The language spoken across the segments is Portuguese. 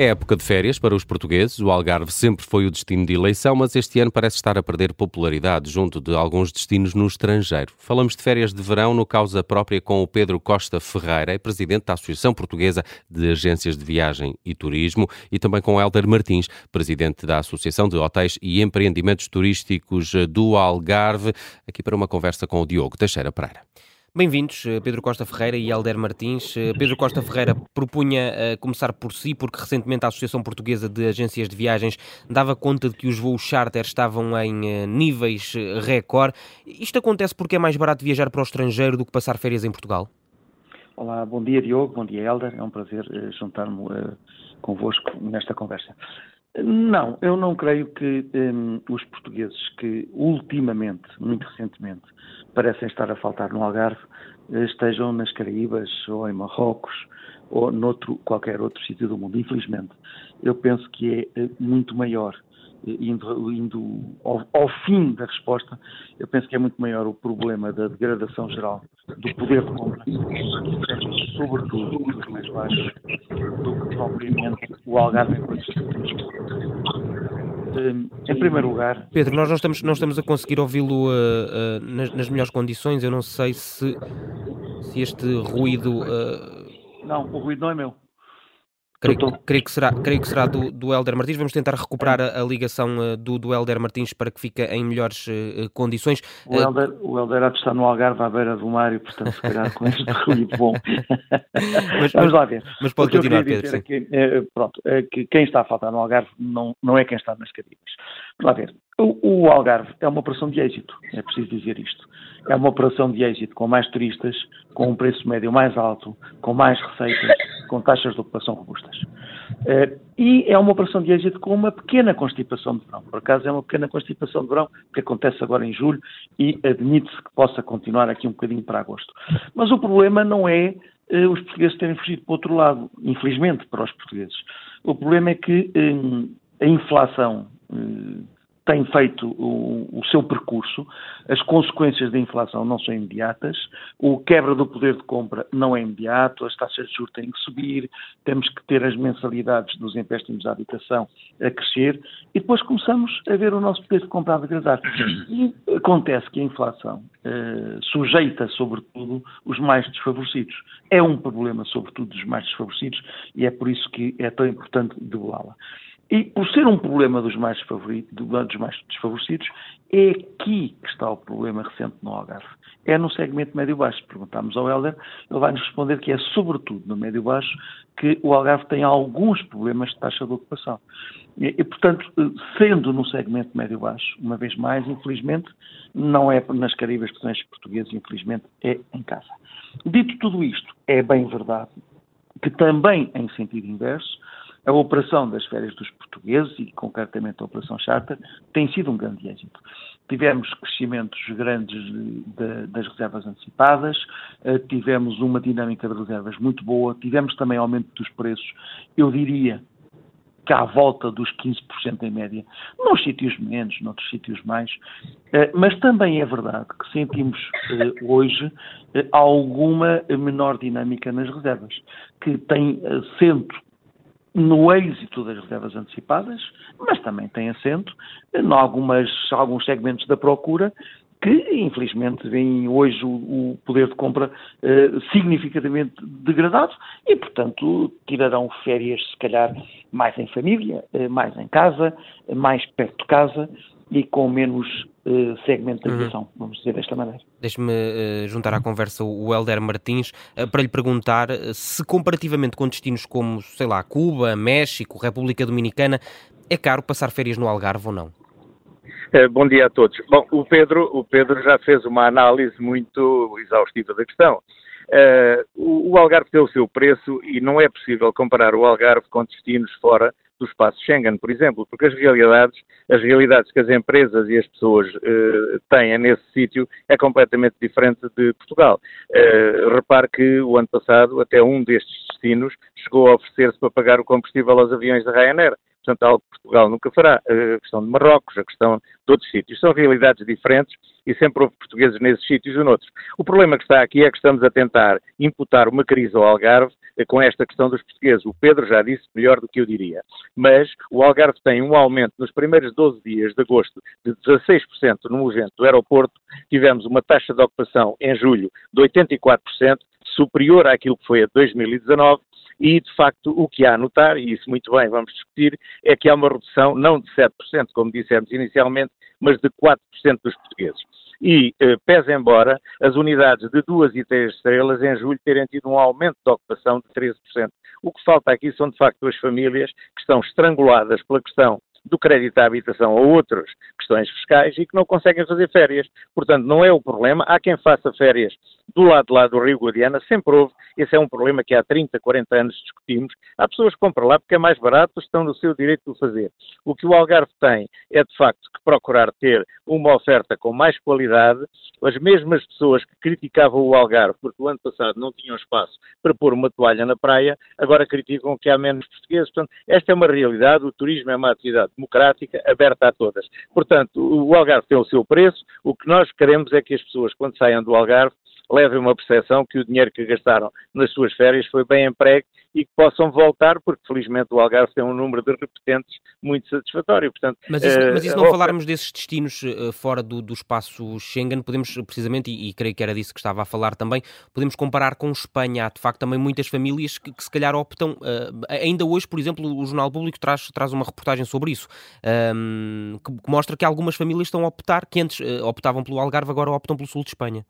É época de férias para os portugueses. O Algarve sempre foi o destino de eleição, mas este ano parece estar a perder popularidade junto de alguns destinos no estrangeiro. Falamos de férias de verão no causa própria com o Pedro Costa Ferreira, presidente da Associação Portuguesa de Agências de Viagem e Turismo, e também com Helder Martins, presidente da Associação de Hotéis e Empreendimentos Turísticos do Algarve, aqui para uma conversa com o Diogo Teixeira Pereira. Bem-vindos, eh, Pedro Costa Ferreira e Alder Martins. Eh, Pedro Costa Ferreira propunha uh, começar por si, porque recentemente a Associação Portuguesa de Agências de Viagens dava conta de que os voos charter estavam em uh, níveis recorde. Isto acontece porque é mais barato viajar para o estrangeiro do que passar férias em Portugal? Olá, bom dia Diogo, bom dia Helder. É um prazer uh, juntar-me convosco nesta conversa. Não, eu não creio que um, os portugueses que ultimamente, muito recentemente, parecem estar a faltar no Algarve, eh, estejam nas Caraíbas ou em Marrocos ou noutro qualquer outro sítio do mundo. Infelizmente, eu penso que é eh, muito maior indo, indo ao, ao, fim da resposta, eu penso que é muito maior o problema da degradação geral do poder de compra, sobretudo dos mais baixos, do que propriamente o Algarve em primeiro lugar. Pedro, nós não estamos, não estamos a conseguir ouvi-lo uh, uh, nas, nas, melhores condições. Eu não sei se, se este ruído. Uh... Não, o ruído não é meu. Creio, creio, que será, creio que será do, do Helder Martins. Vamos tentar recuperar a, a ligação uh, do, do Helder Martins para que fique em melhores uh, condições. O Helder, o Helder estar no Algarve à beira do mar e, portanto, se calhar com este ruído bom. mas, Vamos lá ver. Mas pode continuar, Pedro. É que, pronto, é que quem está a faltar no Algarve não, não é quem está nas Caraíbas. Vamos lá ver. O, Algarve é uma operação de êxito, é preciso dizer isto. É uma operação de êxito com mais turistas, com um preço médio mais alto, com mais receitas, com taxas de ocupação robustas. Uh, e é uma operação de êxito com uma pequena constipação de verão. Por acaso é uma pequena constipação de verão que acontece agora em julho e admite-se que possa continuar aqui um bocadinho para agosto. Mas o problema não é uh, os portugueses terem fugido para o outro lado, infelizmente para os portugueses. O problema é que uh, a inflação tem feito o, o, seu percurso, as consequências da inflação não são imediatas, o quebra do poder de compra não é imediato, as taxas de juros têm que subir, temos que ter as mensalidades dos empréstimos à habitação a crescer e depois começamos a ver o nosso poder de compra a degradar. E acontece que a inflação eh, sujeita, sobretudo, os mais desfavorecidos. É um problema, sobretudo, dos mais desfavorecidos e é por isso que é tão importante debelá-la. E por ser um problema dos mais, dos mais desfavorecidos, é aqui que está o problema recente no Algarve. É no segmento médio-baixo. Perguntámos ao Helder, ele vai nos responder que é sobretudo no médio-baixo que o Algarve tem alguns problemas de taxa de ocupação. E, e portanto, sendo no segmento médio-baixo, uma vez mais, infelizmente, não é nas Caribas que são estes portugueses, infelizmente, é em casa. Dito tudo isto, é bem verdade que também em sentido inverso, a operação das férias dos portugueses, e concretamente a Operação Charter, tem sido um grande êxito. Tivemos crescimentos grandes de, de, das reservas antecipadas, uh, tivemos uma dinâmica de reservas muito boa, tivemos também aumento dos preços, eu diria que à volta dos 15% em média, nos sítios menos, noutros sítios mais, uh, mas também é verdade que sentimos uh, hoje alguma menor dinâmica nas reservas, que tem assento no êxito das reservas antecipadas, mas também tem assento em algumas, alguns segmentos da procura que, infelizmente, vêm hoje o, o poder de compra eh, significativamente degradado e, portanto, tirarão férias, se calhar, mais em família, eh, mais em casa, mais perto de casa e com menos uh, segmentação, uhum. vamos dizer desta maneira. Deixe-me uh, juntar à conversa o Helder Martins uh, para lhe perguntar se comparativamente com destinos como, sei lá, Cuba, México, República Dominicana, é caro passar férias no Algarve ou não? Bom dia a todos. Bom, o Pedro, o Pedro já fez uma análise muito exaustiva da questão. Uh, o Algarve tem o seu preço e não é possível comparar o Algarve com destinos fora do espaço Schengen, por exemplo, porque as realidades, as realidades que as empresas e as pessoas uh, têm nesse sítio é completamente diferente de Portugal. Uh, repare que o ano passado até um destes destinos chegou a oferecer-se para pagar o combustível aos aviões da Ryanair. Portanto, algo que Portugal nunca fará. A questão de Marrocos, a questão de outros sítios. São realidades diferentes e sempre houve portugueses nesses sítios e noutros. O problema que está aqui é que estamos a tentar imputar uma crise ao Algarve com esta questão dos portugueses. O Pedro já disse melhor do que eu diria. Mas o Algarve tem um aumento nos primeiros 12 dias de agosto de 16% no movimento do aeroporto. Tivemos uma taxa de ocupação em julho de 84%, superior àquilo que foi a 2019 e, de facto, o que há a notar, e isso muito bem vamos discutir, é que há uma redução não de 7%, como dissemos inicialmente, mas de 4% dos portugueses. E, eh, pese embora, as unidades de duas e três estrelas em julho terem tido um aumento de ocupação de 13%. O que falta aqui são, de facto, as famílias que estão estranguladas pela questão do crédito à habitação ou outras questões fiscais e que não conseguem fazer férias. Portanto, não é o problema. Há quem faça férias do lado de lá do Rio Guadiana, sempre houve. Esse é um problema que há 30, 40 anos discutimos. Há pessoas que compram lá porque é mais barato, estão no seu direito de o fazer. O que o Algarve tem é, de facto, que procurar ter uma oferta com mais qualidade. As mesmas pessoas que criticavam o Algarve porque o ano passado não tinham espaço para pôr uma toalha na praia, agora criticam que há menos portugueses. Portanto, esta é uma realidade. O turismo é uma atividade democrática, aberta a todas. Portanto, o Algarve tem o seu preço. O que nós queremos é que as pessoas, quando saiam do Algarve, levem uma percepção que o dinheiro que gastaram nas suas férias foi bem emprego e que possam voltar, porque felizmente o Algarve tem um número de repetentes muito satisfatório. Portanto, mas, isso, uh, mas isso não uh, falarmos desses destinos uh, fora do, do, espaço Schengen, podemos precisamente, e, e, creio que era disso que estava a falar também, podemos comparar com Espanha. Há de facto também muitas famílias que, que se calhar optam, ainda hoje, por exemplo, o Jornal Público traz, traz uma reportagem sobre isso, um, que, que, mostra que algumas famílias estão a optar, que antes optavam pelo Algarve, agora optam pelo sul de Espanha.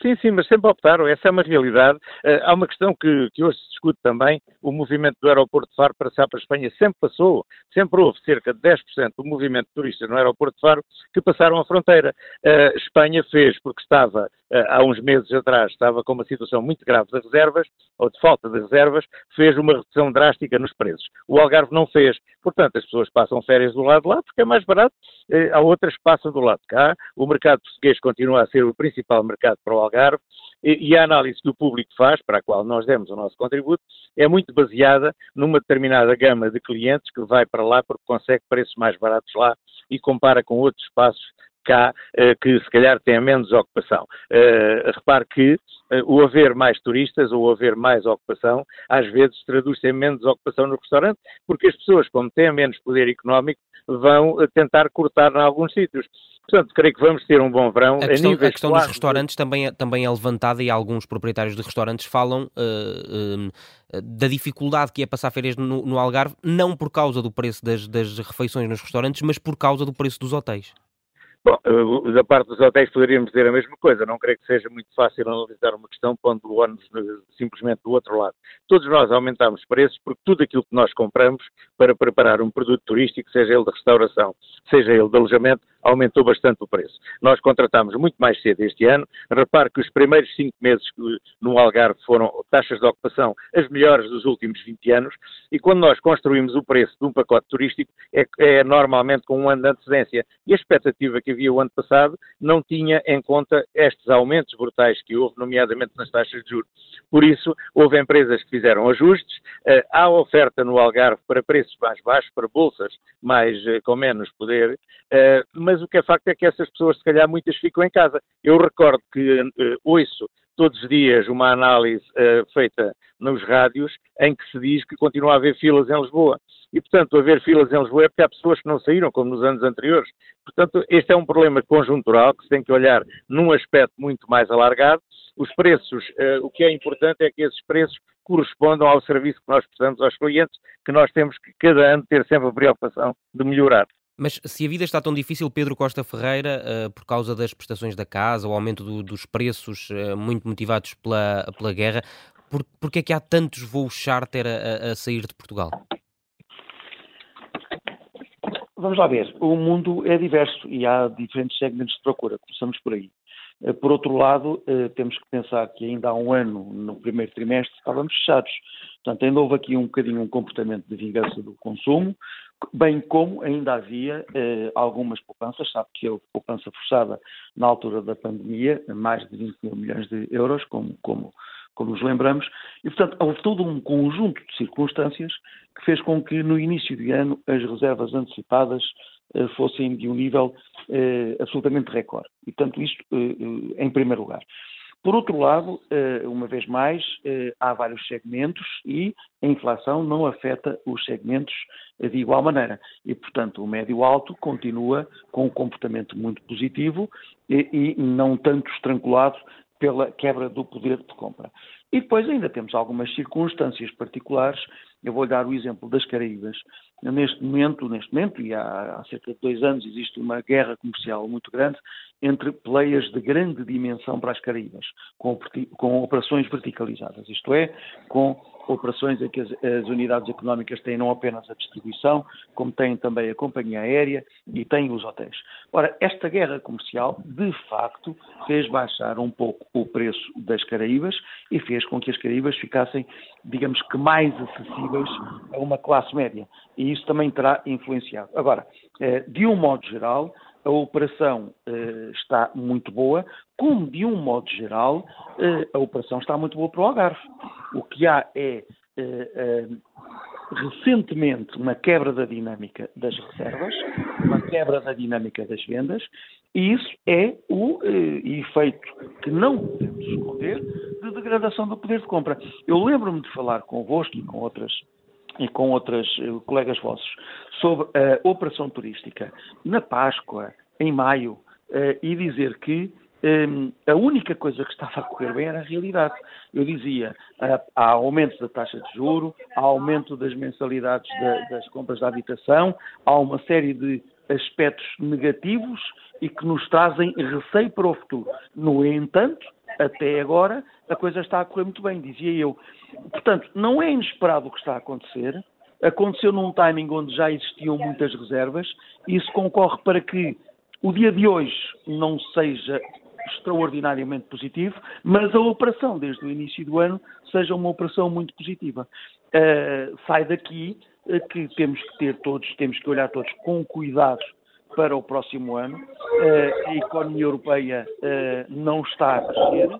Sim, sim, mas sempre optaram, essa é uma realidade. Uh, há uma questão que, que, hoje se discute também, o movimento do aeroporto de Faro para passar para a Espanha sempre passou, sempre houve cerca de 10% do movimento de turistas no aeroporto de Faro que passaram a fronteira. Uh, Espanha fez, porque estava, uh, há uns meses atrás, estava com uma situação muito grave de reservas, ou de falta de reservas, fez uma redução drástica nos preços. O Algarve não fez. Portanto, as pessoas passam férias do lado de lá porque é mais barato, há outras que passam do lado de cá. O mercado português continua a ser o principal mercado para o Algarve e, a análise que o público faz, para a qual nós demos o nosso contributo, é muito baseada numa determinada gama de clientes que vai para lá porque consegue preços mais baratos lá e compara com outros espaços cá eh, que se calhar têm menos ocupação. Uh, repare que uh, o haver mais turistas ou o haver mais ocupação às vezes traduz-se em menos ocupação no restaurante, porque as pessoas, como têm menos poder económico, vão tentar cortar em alguns sítios. Portanto, creio que vamos ter um bom verão. A questão, a a questão dos restaurantes também é, também é levantada e alguns proprietários de restaurantes falam uh, uh, da dificuldade que é passar férias no, no Algarve, não por causa do preço das, das refeições nos restaurantes, mas por causa do preço dos hotéis. Bom, da parte dos hotéis poderíamos dizer a mesma coisa. Não creio que seja muito fácil analisar uma questão pondo o ônus simplesmente do outro lado. Todos nós aumentamos preços porque tudo aquilo que nós compramos para preparar um produto turístico, seja ele de restauração, seja ele de alojamento, aumentou bastante o preço. Nós contratámos muito mais cedo este ano. Repare que os primeiros cinco meses no Algarve foram taxas de ocupação as melhores dos últimos 20 anos e quando nós construímos o preço de um pacote turístico é, é normalmente com um ano de antecedência. E a expectativa que havia o ano passado não tinha em conta estes aumentos brutais que houve, nomeadamente nas taxas de juros. Por isso, houve empresas que fizeram ajustes. Há oferta no Algarve para preços mais baixos, para bolsas mais, uh, com menos poder, uh, mas o que é facto é que essas pessoas, se calhar, muitas ficam em casa. Eu recordo que uh, ouço todos os dias uma análise uh, feita nos rádios em que se diz que continua a haver filas em Lisboa. E, portanto, haver filas em Lisboa é porque há pessoas que não saíram, como nos anos anteriores. Portanto, este é um problema conjuntural que se tem que olhar num aspecto muito mais alargado. Os preços, uh, o que é importante é que esses preços correspondam ao serviço que nós prestamos aos clientes, que nós temos que, cada ano, ter sempre a preocupação de melhorar. Mas se a vida está tão difícil, Pedro Costa Ferreira, uh, por causa das prestações da casa, o aumento do, dos preços, uh, muito motivados pela, pela guerra, por, é que há tantos voos charter a, a, sair de Portugal? Vamos lá ver. O mundo é diverso e há diferentes segmentos de procura. Começamos por aí. Eh, por outro lado, temos que pensar que ainda há um ano, no primeiro trimestre, estávamos fechados. Portanto, ainda houve aqui um bocadinho um comportamento de vingança do consumo, bem como ainda havia eh, algumas poupanças, sabe que houve poupança forçada na altura da pandemia, mais de 20 mil milhões de euros, como, como, como nos lembramos, e portanto houve todo um conjunto de circunstâncias que fez com que no início de ano as reservas antecipadas eh, fossem de um nível eh, absolutamente recorde. E portanto isto eh, eh, em primeiro lugar. Por outro lado, eh, uma vez mais, eh, há vários segmentos e a inflação não afeta os segmentos de igual maneira. E, portanto, o médio-alto continua com um comportamento muito positivo e não tanto estrangulado pela quebra do poder de compra. E depois ainda temos algumas circunstâncias particulares. Eu vou dar o exemplo das Caraíbas. Neste momento, neste momento, e há, há cerca de dois anos, existe uma guerra comercial muito grande entre players de grande dimensão para as Caraíbas, com, com operações verticalizadas, isto é, com operações em que as, as, unidades económicas têm não apenas a distribuição, como têm também a companhia aérea e têm os hotéis. Ora, esta guerra comercial, de facto, fez baixar um pouco o preço das Caraíbas e fez com que as Caraíbas ficassem, digamos que, mais acessíveis a uma classe média. E isso também terá influenciado. Agora, eh, de um modo geral, a operação eh, está muito boa, como de um modo geral eh, a operação está muito boa para o Algarve. O que há é eh, recentemente uma quebra da dinâmica das reservas, uma quebra da dinâmica das vendas, e isso é o efeito que não podemos esconder de degradação do poder de compra. Eu lembro-me de falar convosco e com outras e com outros colegas vossos sobre a operação turística na Páscoa, em maio, uh, e dizer que um, a única coisa que estava a correr bem era a realidade. Eu dizia, uh, há aumento da taxa de juro, há aumento das mensalidades da, das compras da habitação, há uma série de aspectos negativos e que nos trazem receio para o futuro. No entanto, até agora, a coisa está a correr muito bem, dizia eu. Portanto, não é inesperado o que está a acontecer, aconteceu num timing onde já existiam muitas reservas, isso concorre para que o dia de hoje não seja extraordinariamente positivo, mas a operação desde o início do ano seja uma operação muito positiva. Uh, sai daqui uh, que temos que ter todos, temos que olhar todos com cuidado para o próximo ano. Uh, a economia europeia não está a descer,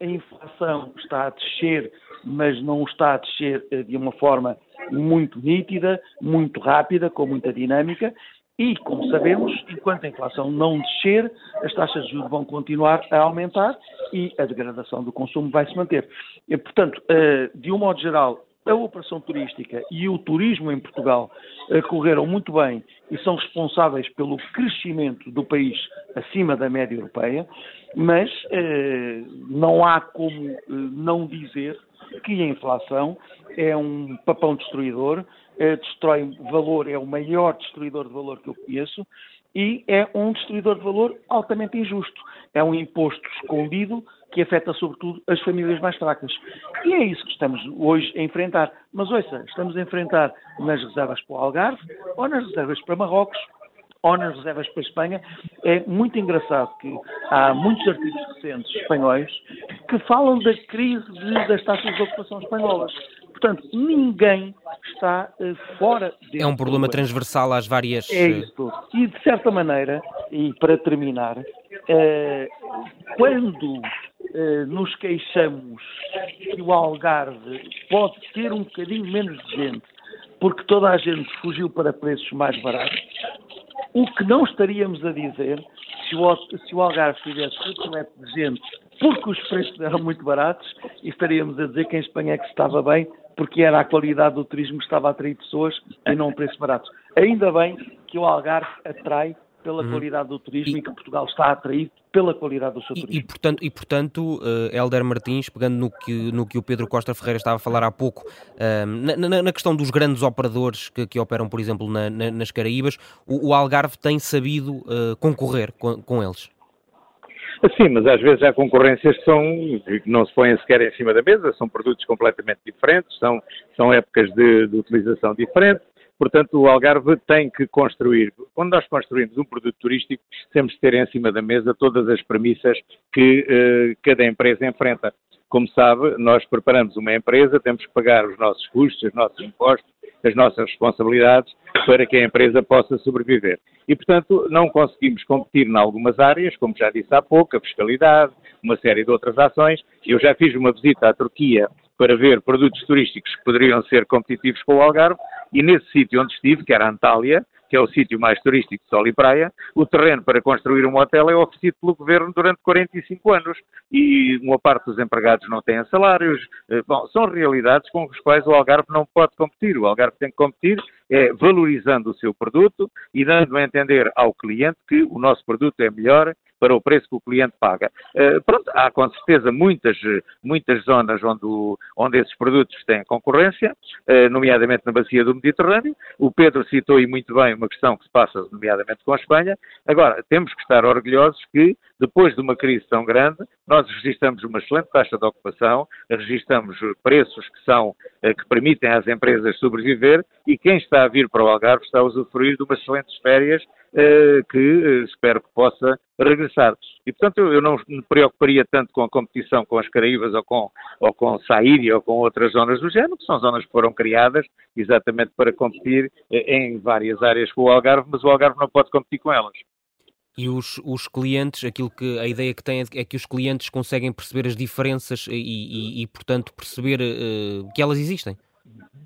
a inflação está a descer, mas não está a descer de uma forma muito nítida, muito rápida, com muita dinâmica, e, como sabemos, enquanto a inflação não descer, as taxas de juros vão continuar a aumentar e a degradação do consumo vai se manter. E, portanto, eh, de um modo geral, a operação turística e o turismo em Portugal eh, correram muito bem e são responsáveis pelo crescimento do país acima da média europeia, mas eh, não há como não dizer que a inflação é um papão destruidor, destrói valor, é o maior destruidor de valor que eu conheço, e é um destruidor de valor altamente injusto. É um imposto escondido que afeta sobretudo as famílias mais fracas. E é isso que estamos hoje a enfrentar. Mas ouça, estamos a enfrentar nas reservas para o Algarve, ou nas reservas para Marrocos, ou nas reservas para a Espanha. É muito engraçado que há muitos artigos recentes espanhóis que falam da crise das taxas de ocupação espanholas. Portanto, ninguém está uh, fora desse É um problema transversal às várias. É isso. E, de certa maneira, e para terminar, quando uh, nos queixamos que o Algarve pode ter um bocadinho menos de gente, porque toda a gente fugiu para preços mais baratos, o que não estaríamos a dizer se o, se o Algarve tivesse repleto de gente porque os preços eram muito baratos, e estaríamos a dizer que em Espanha é que estava bem, porque era a qualidade do turismo que estava a atrair pessoas e não um preço barato. Ainda bem que o Algarve atrai pela uhum. qualidade do turismo e, e, que Portugal está a atrair pela qualidade do seu turismo. E, e portanto, e, portanto uh, Helder Martins, pegando no que, no que o Pedro Costa Ferreira estava a falar há pouco, uh, na, na, questão dos grandes operadores que, que operam, por exemplo, na, nas Caraíbas, o, o, Algarve tem sabido uh, concorrer com, com eles? Sim, mas às vezes há concorrências que, são, que não se põem sequer em cima da mesa, são produtos completamente diferentes, são, são épocas de, de utilização diferentes, Portanto, o Algarve tem que construir. Quando nós construímos um produto turístico, temos de ter em cima da mesa todas as premissas que eh, cada empresa enfrenta. Como sabe, nós preparamos uma empresa, temos que pagar os nossos custos, os nossos impostos, as nossas responsabilidades para que a empresa possa sobreviver. E, portanto, não conseguimos competir em algumas áreas, como já disse há pouco, a fiscalidade, uma série de outras ações. Eu já fiz uma visita à Turquia para ver produtos turísticos que poderiam ser competitivos com o Algarve e nesse sítio onde estive, que era Antália, que é o sítio mais turístico de sol e praia, o terreno para construir um hotel é oferecido pelo governo durante 45 anos e uma parte dos empregados não tem salários. Eh, bom, são realidades com as quais o Algarve não pode competir. O Algarve tem que competir é valorizando o seu produto e dando a entender ao cliente que o nosso produto é melhor para o preço que o cliente paga. Uh, pronto, há com certeza muitas, muitas zonas onde, o, onde esses produtos têm concorrência, uh, nomeadamente na bacia do Mediterrâneo. O Pedro citou e muito bem uma questão que se passa, nomeadamente com a Espanha. Agora, temos que estar orgulhosos que, depois de uma crise tão grande, nós registramos uma excelente taxa de ocupação, registramos preços que são, uh, que permitem às empresas sobreviver e quem está a vir para o Algarve está a usufruir de umas excelentes férias eh, que eh, espero que possa regressar. E, portanto, eu não me preocuparia tanto com a competição com as Caraíbas ou com, ou com Saíria ou com outras zonas do género, que são zonas que foram criadas exatamente para competir eh, em várias áreas com o Algarve, mas o Algarve não pode competir com elas. E os, os clientes, aquilo que a ideia que têm é que os clientes conseguem perceber as diferenças e, e, e portanto, perceber uh, que elas existem.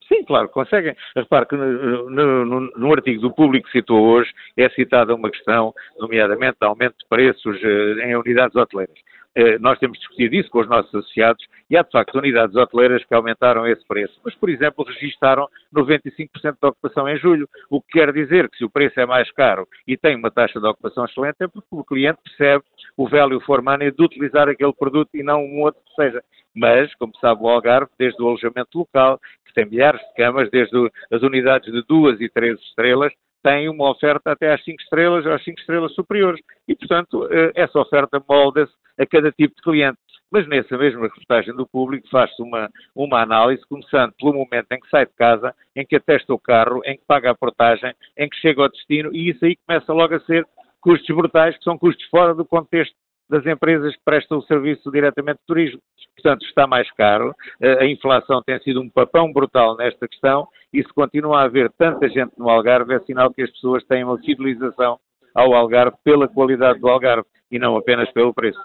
Sim, claro, conseguem. Repare que no, no, no, artigo do público que citou hoje é citada uma questão, nomeadamente aumento de preços eh, em unidades hoteleiras. Eh, nós temos discutido isso com os nossos associados e há de facto unidades hoteleiras que aumentaram esse preço, mas por exemplo registaram 95% de ocupação em julho, o que quer dizer que se o preço é mais caro e tem uma taxa de ocupação excelente é porque o cliente percebe o value for money de utilizar aquele produto e não um outro que seja. Mas, como sabe o Algarve, desde o alojamento local, que tem milhares de camas, desde as unidades de duas e três estrelas, tem uma oferta até às 5 estrelas ou às 5 estrelas superiores. E, portanto, eh, essa oferta molda-se a cada tipo de cliente. Mas nessa mesma reportagem do público faz-se uma, uma análise, começando pelo momento em que sai de casa, em que atesta o carro, em que paga a portagem, em que chega ao destino, e isso aí começa logo a ser custos brutais, que são custos fora do contexto das empresas que prestam o serviço diretamente de turismo. Portanto, está mais caro, a inflação tem sido um papão brutal nesta questão e se continua a haver tanta gente no Algarve, é sinal que as pessoas têm uma fidelização ao Algarve pela qualidade do Algarve e não apenas pelo preço.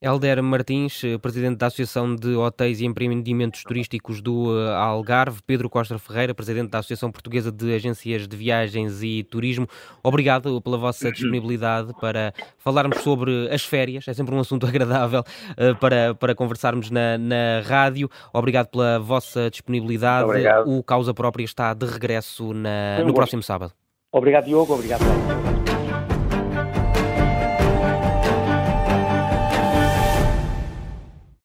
Helder Martins, eh, presidente da Associação de Hotéis e Empreendimentos Turísticos do eh, Algarve, Pedro Costa Ferreira, presidente da Associação Portuguesa de Agências de Viagens e Turismo, obrigado pela vossa disponibilidade para falarmos sobre as férias, é sempre um assunto agradável uh, para, para conversarmos na, na rádio. Obrigado pela vossa disponibilidade. Obrigado. O Causa Própria está de regresso na, no próximo sábado. Obrigado, Diogo. Obrigado.